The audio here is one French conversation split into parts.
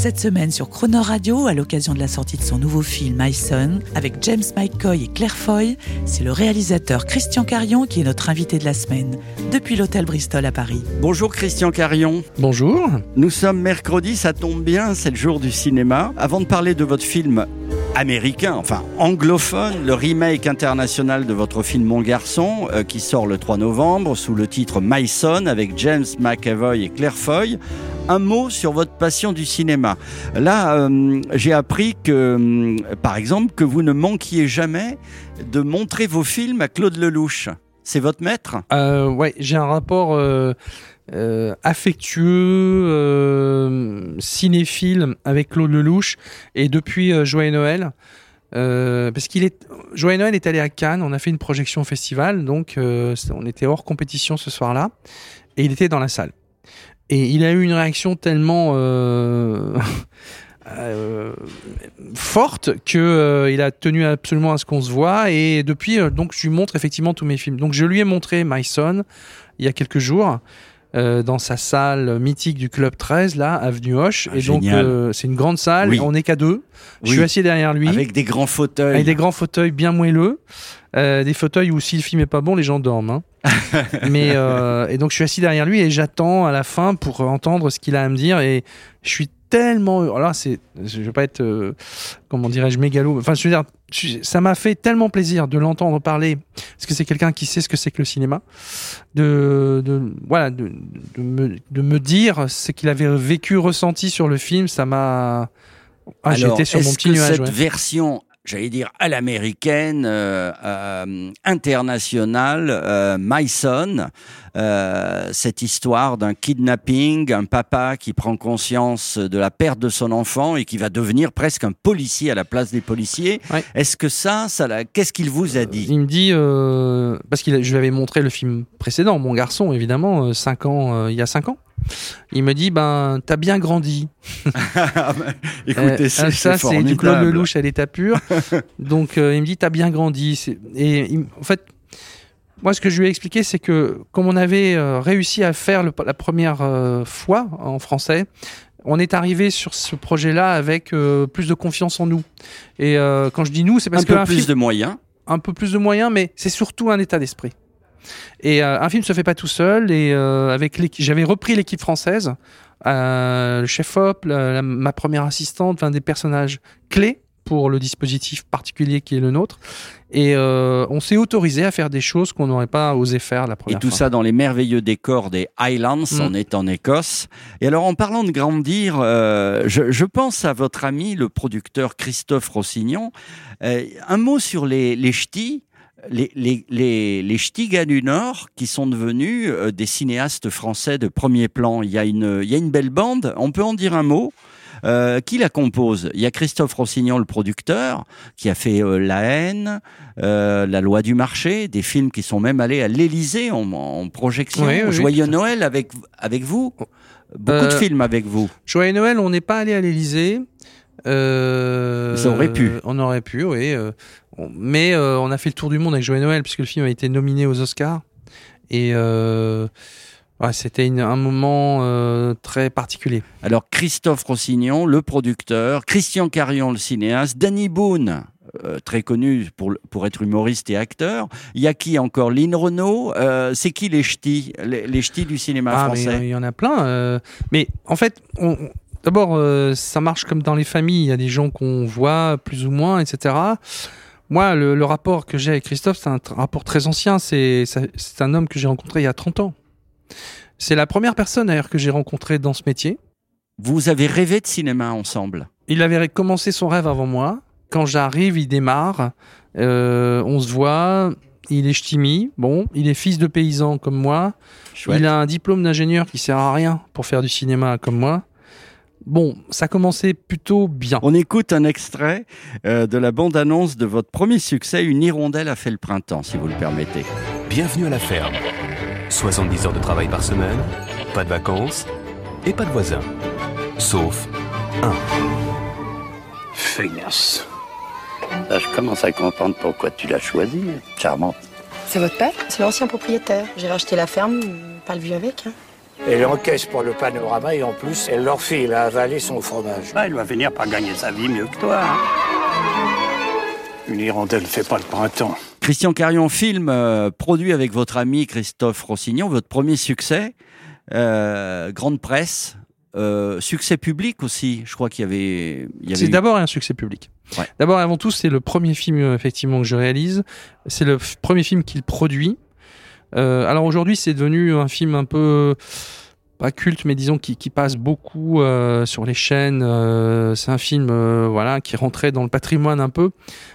Cette semaine sur Croner Radio, à l'occasion de la sortie de son nouveau film My Son, avec James McCoy et Claire Foy, c'est le réalisateur Christian Carion qui est notre invité de la semaine, depuis l'hôtel Bristol à Paris. Bonjour Christian Carion. Bonjour. Nous sommes mercredi, ça tombe bien, c'est le jour du cinéma. Avant de parler de votre film américain, enfin anglophone, le remake international de votre film Mon Garçon, euh, qui sort le 3 novembre sous le titre My Son avec James McAvoy et Claire Foy. Un mot sur votre passion du cinéma. Là, euh, j'ai appris que, euh, par exemple, que vous ne manquiez jamais de montrer vos films à Claude Lelouch. C'est votre maître? Euh, ouais, j'ai un rapport euh, affectueux, cinéphile avec Claude Lelouch et depuis Joyeux Noël. parce qu'il est Joyeux Noël est allé à Cannes, on a fait une projection au festival, donc on était hors compétition ce soir-là et il était dans la salle. Et il a eu une réaction tellement euh, euh, forte que euh, il a tenu absolument à ce qu'on se voit et depuis euh, donc je lui montre effectivement tous mes films. Donc je lui ai montré My Son il y a quelques jours euh, dans sa salle mythique du club 13 là avenue Hoche Ah, et donc euh, c'est une grande salle, Oui. on n'est qu'à deux. Je suis assis derrière lui Avec des grands fauteuils. avec des grands fauteuils bien moelleux, euh, des fauteuils où si le film est pas bon, les gens dorment. hein. Mais euh, et donc je suis assis derrière lui et j'attends à la fin pour entendre ce qu'il a à me dire et je suis tellement alors c'est je vais pas être euh, comment dirais-je mégalo enfin je veux dire ça m'a fait tellement plaisir de l'entendre parler parce que c'est quelqu'un qui sait ce que c'est que le cinéma de, de voilà de, de me, de me dire ce qu'il avait vécu ressenti sur le film ça m'a ah, j'étais sur mon petit que nuage cette ouais. version, j'allais dire à l'américaine, euh, euh, internationale, euh, My Son, euh, cette histoire d'un kidnapping, un papa qui prend conscience de la perte de son enfant et qui va devenir presque un policier à la place des policiers. Ouais. Est-ce que ça, ça l'a- qu'est-ce qu'il vous a dit? Il me dit, parce que je lui avais montré le film précédent, Mon garçon, évidemment, cinq ans, il y a 5 ans. Il me dit, ben, t'as bien grandi. Écoutez, Euh, c'est ça, c'est du Claude. Lelouch à l'état pur. Donc, euh, il me dit, t'as bien grandi. Et il- en fait, moi, ce que je lui ai expliqué, c'est que comme on avait euh, réussi à faire le- la première euh, fois en français, on est arrivé sur ce projet-là avec plus de confiance en nous. Et quand je dis nous, c'est parce Un peu qu'un plus film- de moyens. un peu plus de moyens, mais c'est surtout un état d'esprit. Et euh, un film se fait pas tout seul. Et euh, avec j'avais repris l'équipe française, euh, le chef op, la- la- ma première assistante, enfin des personnages clés pour le dispositif particulier qui est le nôtre. Et euh, on s'est autorisé à faire des choses qu'on n'aurait pas osé faire la Et première tout fois. ça dans les merveilleux décors des Highlands, Mm. on est en Écosse. Et alors, en parlant de grandir, euh, je, je pense à votre ami, le producteur Christophe Rossignon. Euh, un mot sur les, les ch'tis. Les, les, les, les ch'tis gars du Nord qui sont devenus euh, des cinéastes français de premier plan. Il y, a une, il y a une belle bande, on peut en dire un mot. Euh, qui la compose? Il y a Christophe Rossignon, le producteur, qui a fait euh, La haine, euh, La loi du marché, des films qui sont même allés à l'Élysée en, en projection. Oui, oui, Joyeux oui. Noël avec, avec vous Beaucoup de films avec vous. Joyeux Noël, on n'est pas allé à l'Elysée. Euh, Ça aurait pu. On aurait pu, oui. euh, mais euh, on a fait le tour du monde avec Joyeux Noël puisque le film a été nominé aux Oscars. Et euh, ouais, c'était un moment très particulier. Alors Christophe Rossignon, le producteur, Christian Carion, le cinéaste, Danny Boone, euh, très connu pour, pour être humoriste et acteur. Il y a qui encore? Lynn Renault. Euh, c'est qui les ch'tis les, les ch'tis du cinéma Ah, français? il y en a plein. euh, mais en fait, on- d'abord, euh, ça marche comme dans les familles. Il y a des gens qu'on voit plus ou moins, etc. Moi, le, le rapport que j'ai avec Christophe, c'est un rapport très ancien. C'est un homme que j'ai rencontré il y a 30 ans. C'est la première personne d'ailleurs que j'ai rencontrée dans ce métier. Vous avez rêvé de cinéma ensemble? Il avait commencé son rêve avant moi. Quand j'arrive, il démarre. Euh, on se voit. Il est ch'timi. Bon, il est fils de paysan comme moi. Chouette. Il a un diplôme d'ingénieur qui sert à rien pour faire du cinéma comme moi. Bon, ça commençait plutôt bien. On écoute un extrait euh, de la bande-annonce de votre premier succès, Une hirondelle a fait le printemps, si vous le permettez. Bienvenue à la ferme. 70 heures de travail par semaine, pas de vacances et pas de voisins. Sauf un. Feignasse. Là, je commence à comprendre pourquoi tu l'as choisi. Charmante. C'est votre père? C'est l'ancien propriétaire. J'ai racheté la ferme, pas le vieux avec. Hein. Elle encaisse pour le panorama et en plus, elle leur file à avaler son fromage. Bah, elle va finir par gagner sa vie mieux que toi. hein. Une hirondelle fait pas le printemps. Christian Carion, film euh, produit avec votre ami Christophe Rossignon, votre premier succès, euh, grande presse, euh, succès public aussi. Je crois qu'il y avait. C'est eu- d'abord un succès public. Ouais. D'abord, avant tout, c'est le premier film effectivement que je réalise. C'est le premier film qu'il produit. Euh, alors aujourd'hui, c'est devenu un film un peu pas culte, mais disons qui, passe beaucoup euh, sur les chaînes. Euh, c'est un film voilà qui rentrait dans le patrimoine un peu.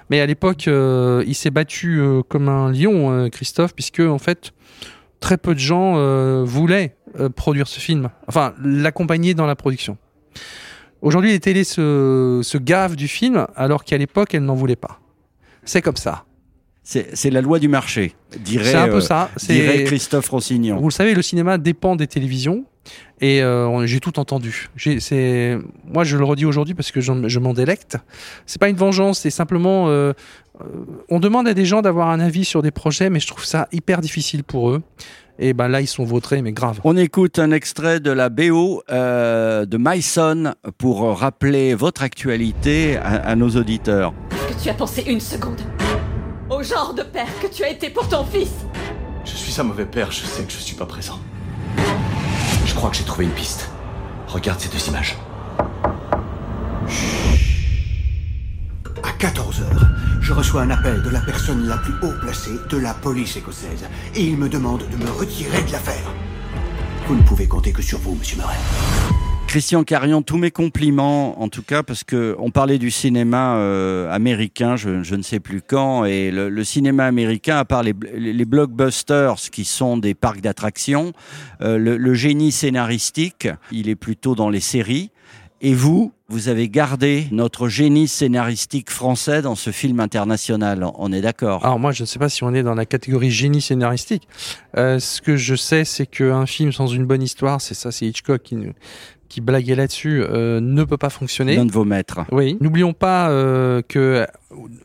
Mais à l'époque, il s'est battu comme un lion, Christophe, puisque en fait, très peu de gens voulaient produire ce film, enfin l'accompagner dans la production. Aujourd'hui, les télés se, se gavent du film, alors qu'à l'époque, elles n'en voulaient pas. C'est comme ça. C'est la loi du marché, dirait, C'est un peu euh, ça. dirait C'est Christophe Rossignon. vous le savez, le cinéma dépend des télévisions. Et euh, j'ai tout entendu. C'est moi, je le redis aujourd'hui parce que je m'en délecte. C'est pas une vengeance, c'est simplement euh, euh, on demande à des gens d'avoir un avis sur des projets, mais je trouve ça hyper difficile pour eux. Et ben là, ils sont vautrés, mais grave. On écoute un extrait de la BO euh, de My Son pour rappeler votre actualité à, à nos auditeurs. que tu as pensé une seconde? Au genre de père que tu as été pour ton fils. Je suis un mauvais père, je sais que je suis pas présent. Je crois que j'ai trouvé une piste. Regarde ces deux images. À 14 heures, je reçois un appel de la personne la plus haut placée de la police écossaise. Et il me demande de me retirer de l'affaire. Vous ne pouvez compter que sur vous, monsieur Murray. Christian Carion, tous mes compliments, en tout cas, parce que on parlait du cinéma euh, américain, je, je ne sais plus quand, et le, le cinéma américain, à part les, les blockbusters, qui sont des parcs d'attractions, euh, le, le génie scénaristique, il est plutôt dans les séries. Et vous, vous avez gardé notre génie scénaristique français dans ce film international. On est d'accord? Alors moi, je ne sais pas si on est dans la catégorie génie scénaristique. Euh, ce que je sais, c'est qu'un film sans une bonne histoire, c'est ça, c'est Hitchcock qui, nous- qui blaguait là-dessus, euh, ne peut pas fonctionner. L'un de vos maîtres. Oui. N'oublions pas euh, que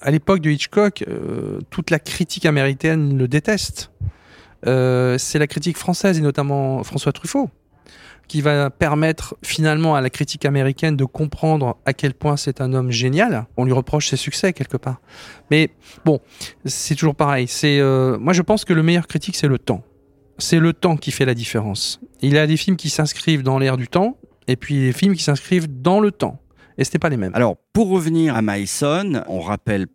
à l'époque de Hitchcock, euh, toute la critique américaine le déteste. C'est la critique française et notamment François Truffaut qui va permettre finalement à la critique américaine de comprendre à quel point c'est un homme génial. On lui reproche ses succès quelque part. Mais bon, c'est toujours pareil. C'est moi je pense que le meilleur critique c'est le temps. C'est le temps qui fait la différence. Il y a des films qui s'inscrivent dans l'air du temps et puis des films qui s'inscrivent dans le temps. Et c'était pas les mêmes. Alors, pour revenir à Myson, on rappelle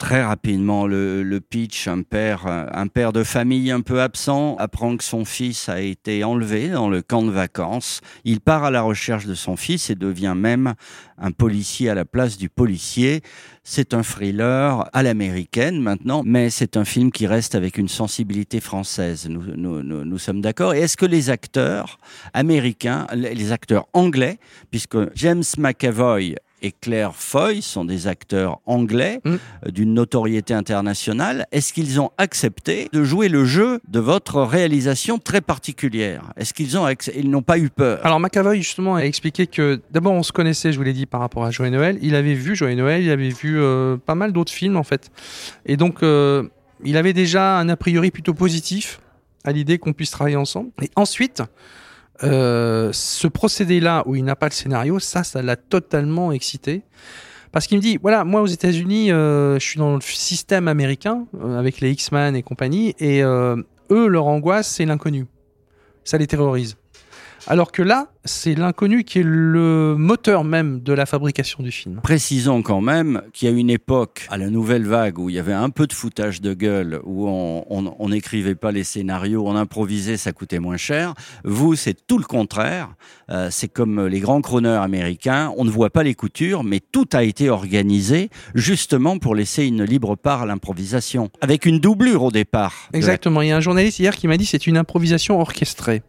très rapidement le, le pitch. Un père, un père de famille un peu absent apprend que son fils a été enlevé dans le camp de vacances. Il part à la recherche de son fils et devient même un policier à la place du policier. C'est un thriller à l'américaine maintenant, mais c'est un film qui reste avec une sensibilité française. Nous, nous, nous, nous sommes d'accord. Et est-ce que les acteurs américains, les acteurs anglais, puisque James McAvoy et Claire Foy sont des acteurs anglais Mm. euh, d'une notoriété internationale. Est-ce qu'ils ont accepté de jouer le jeu de votre réalisation très particulière? Est-ce qu'ils ont ils n'ont pas eu peur? Alors McAvoy justement a expliqué que d'abord on se connaissait, je vous l'ai dit par rapport à Joël Noël. Il avait vu Joël Noël, il avait vu euh, pas mal d'autres films en fait, et donc euh, il avait déjà un a priori plutôt positif à l'idée qu'on puisse travailler ensemble. Et ensuite, euh, ce procédé-là où il n'a pas le scénario, ça, ça l'a totalement excité. Parce qu'il me dit, voilà, moi aux États-Unis, euh, je suis dans le système américain euh, avec les X-Men et compagnie, et euh, eux, leur angoisse, c'est l'inconnu. Ça les terrorise. Alors que là, c'est l'inconnu qui est le moteur même de la fabrication du film. Précisons quand même qu'il y a une époque, à la nouvelle vague, où il y avait un peu de foutage de gueule, où on n'écrivait pas les scénarios, on improvisait, ça coûtait moins cher. Vous, c'est tout le contraire. Euh, c'est comme les grands chroneurs américains, on ne voit pas les coutures, mais tout a été organisé justement pour laisser une libre part à l'improvisation, avec une doublure au départ. Exactement. Il y a un journaliste hier qui m'a dit c'est une improvisation orchestrée.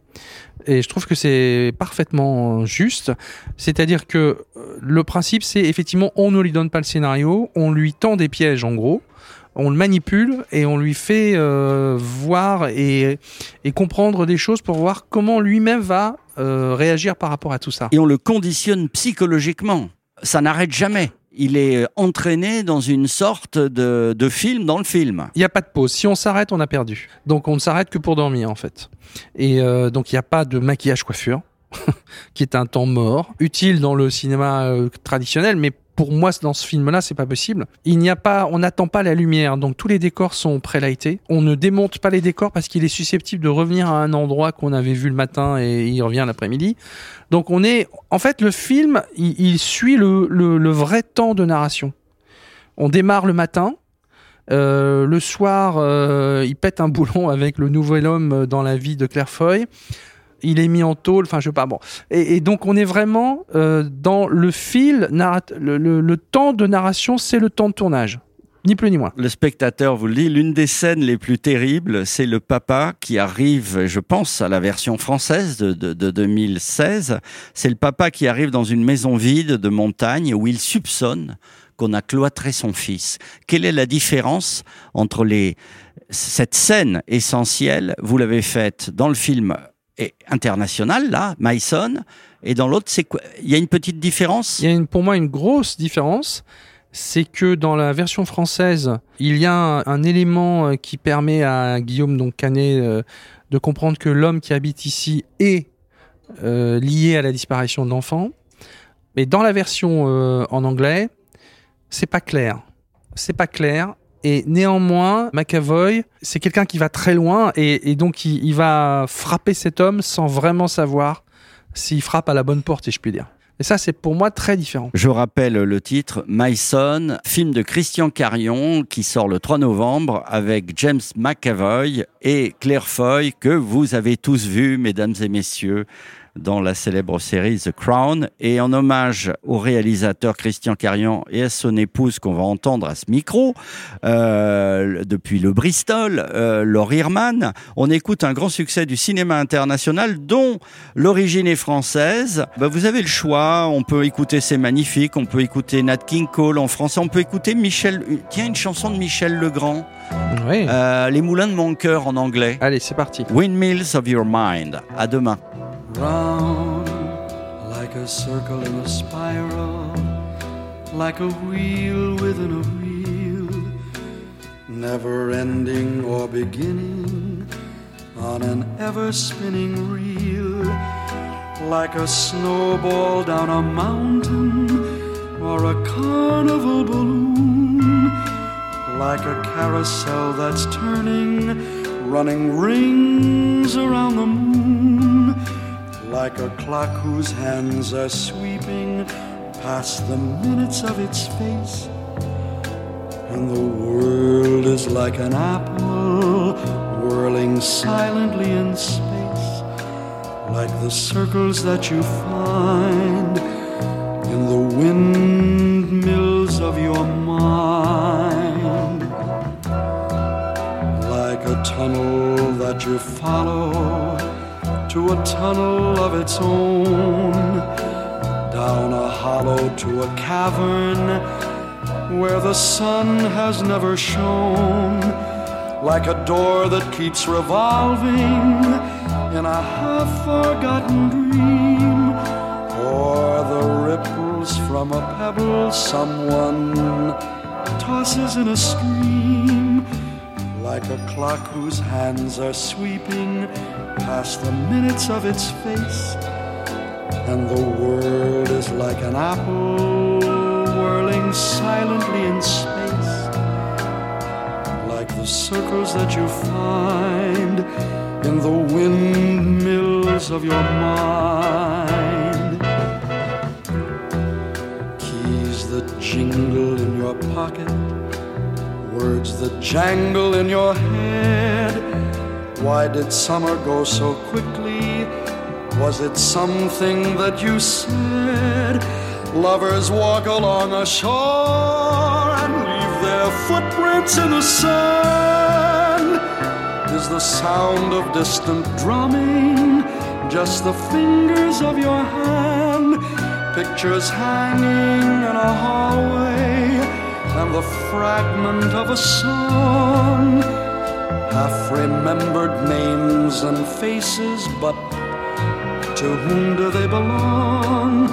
Et je trouve que c'est parfaitement juste. C'est-à-dire que euh, le principe, c'est effectivement, on ne lui donne pas le scénario, on lui tend des pièges en gros, on le manipule et on lui fait euh, voir et, comprendre des choses pour voir comment lui-même va euh, réagir par rapport à tout ça. Et on le conditionne psychologiquement. Ça n'arrête jamais. Il est entraîné dans une sorte de, de film dans le film. Il n'y a pas de pause. Si on s'arrête, on a perdu. Donc on ne s'arrête que pour dormir en fait. Et euh, donc il n'y a pas de maquillage coiffure, qui est un temps mort, utile dans le cinéma euh, traditionnel, mais pour moi, dans ce film-là, c'est pas possible. Il n'y a pas, on n'attend pas la lumière, donc tous les décors sont pré-lightés. On ne démonte pas les décors parce qu'il est susceptible de revenir à un endroit qu'on avait vu le matin et il revient l'après-midi. Donc on est, en fait, le film, il, suit le, vrai temps de narration. On démarre le matin, euh, le soir, euh, il pète un boulon avec le nouvel homme dans la vie de Claire Foy. Il est mis en tôle, enfin je sais pas. Bon, et, donc on est vraiment euh, dans le fil, le, le- le temps de narration, c'est le temps de tournage, ni plus ni moins. Le spectateur vous le dit, l'une des scènes les plus terribles, c'est le papa qui arrive, je pense à la version française de, de, de 2016, c'est le papa qui arrive dans une maison vide de montagne où il soupçonne qu'on a cloîtré son fils. Quelle est la différence entre les, cette scène essentielle, vous l'avez faite dans le film international, là, Myson, et dans l'autre, c'est quoi? Il y a une petite différence? Il y a pour moi une grosse différence, c'est que dans la version française, il y a un, élément euh, qui permet à Guillaume donc Canet euh, de comprendre que l'homme qui habite ici est euh, lié à la disparition de. Mais dans la version en anglais, c'est pas clair. C'est pas clair. Et néanmoins, McAvoy, c'est quelqu'un qui va très loin et, donc il, il va frapper cet homme sans vraiment savoir s'il frappe à la bonne porte, si je puis dire. Et ça, c'est pour moi très différent. Je rappelle le titre, My Son, film de Christian Carion qui sort le 3 novembre avec James McAvoy et Claire Foy que vous avez tous vu, mesdames et messieurs, dans la célèbre série The Crown. Et en hommage au réalisateur Christian Carion et à son épouse qu'on va entendre à ce micro, euh, depuis le Bristol, euh, Laure Irman, on écoute un grand succès du cinéma international dont l'origine est française. Bah, vous avez le choix, on peut écouter C'est Magnifique, on peut écouter Nat King Cole en français, on peut écouter Michel, tiens une chanson de Michel Legrand, Oui. euh, Les Moulins de mon cœur en anglais. Allez, c'est parti. Windmills of Your Mind. À demain. Round like a circle in a spiral, like a wheel within a wheel, never ending or beginning on an ever spinning reel, like a snowball down a mountain or a carnival balloon, like a carousel that's turning, running rings around the moon like a clock whose hands are sweeping past the minutes of its face. And the world is like an apple whirling silently in space, like the circles that you find in the windmills of your mind, like a tunnel that you follow to a tunnel of its own, down a hollow to a cavern where the sun has never shone, like a door that keeps revolving in a half forgotten dream, or the ripples from a pebble someone tosses in a stream like a clock whose hands are sweeping past the minutes of its face. And the world is like an apple whirling silently in space, like the circles that you find in the windmills of your mind. Keys that jingle in your pocket words that jangle in your head. Why did summer go so quickly? Was it something that you said? Lovers walk along a shore and leave their footprints in the sand. Is the sound of distant drumming just the fingers of your hand, pictures hanging in a hallway, the fragment of a song. Half remembered names and faces, but to whom do they belong?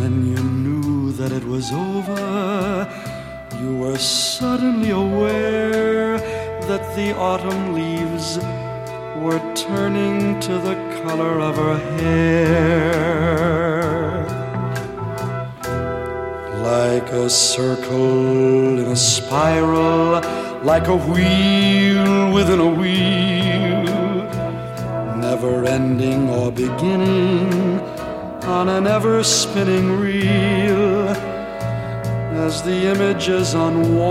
When you knew that it was over, you were suddenly aware that the autumn leaves were turning to the color of her hair. Like a circle in a spiral, like a wheel within a wheel, never ending or beginning on an ever spinning reel. As the images unwind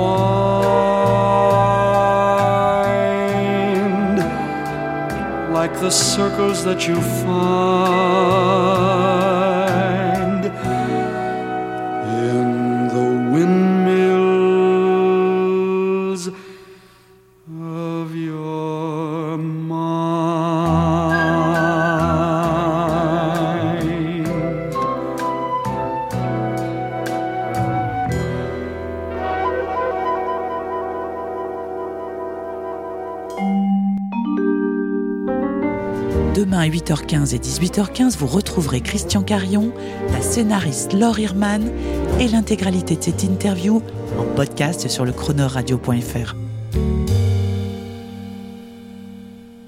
like the circles that you find 17h15 et 18h15, vous retrouverez Christian Carion, la scénariste Laure Irman et l'intégralité de cette interview en podcast sur le chronoradio.fr.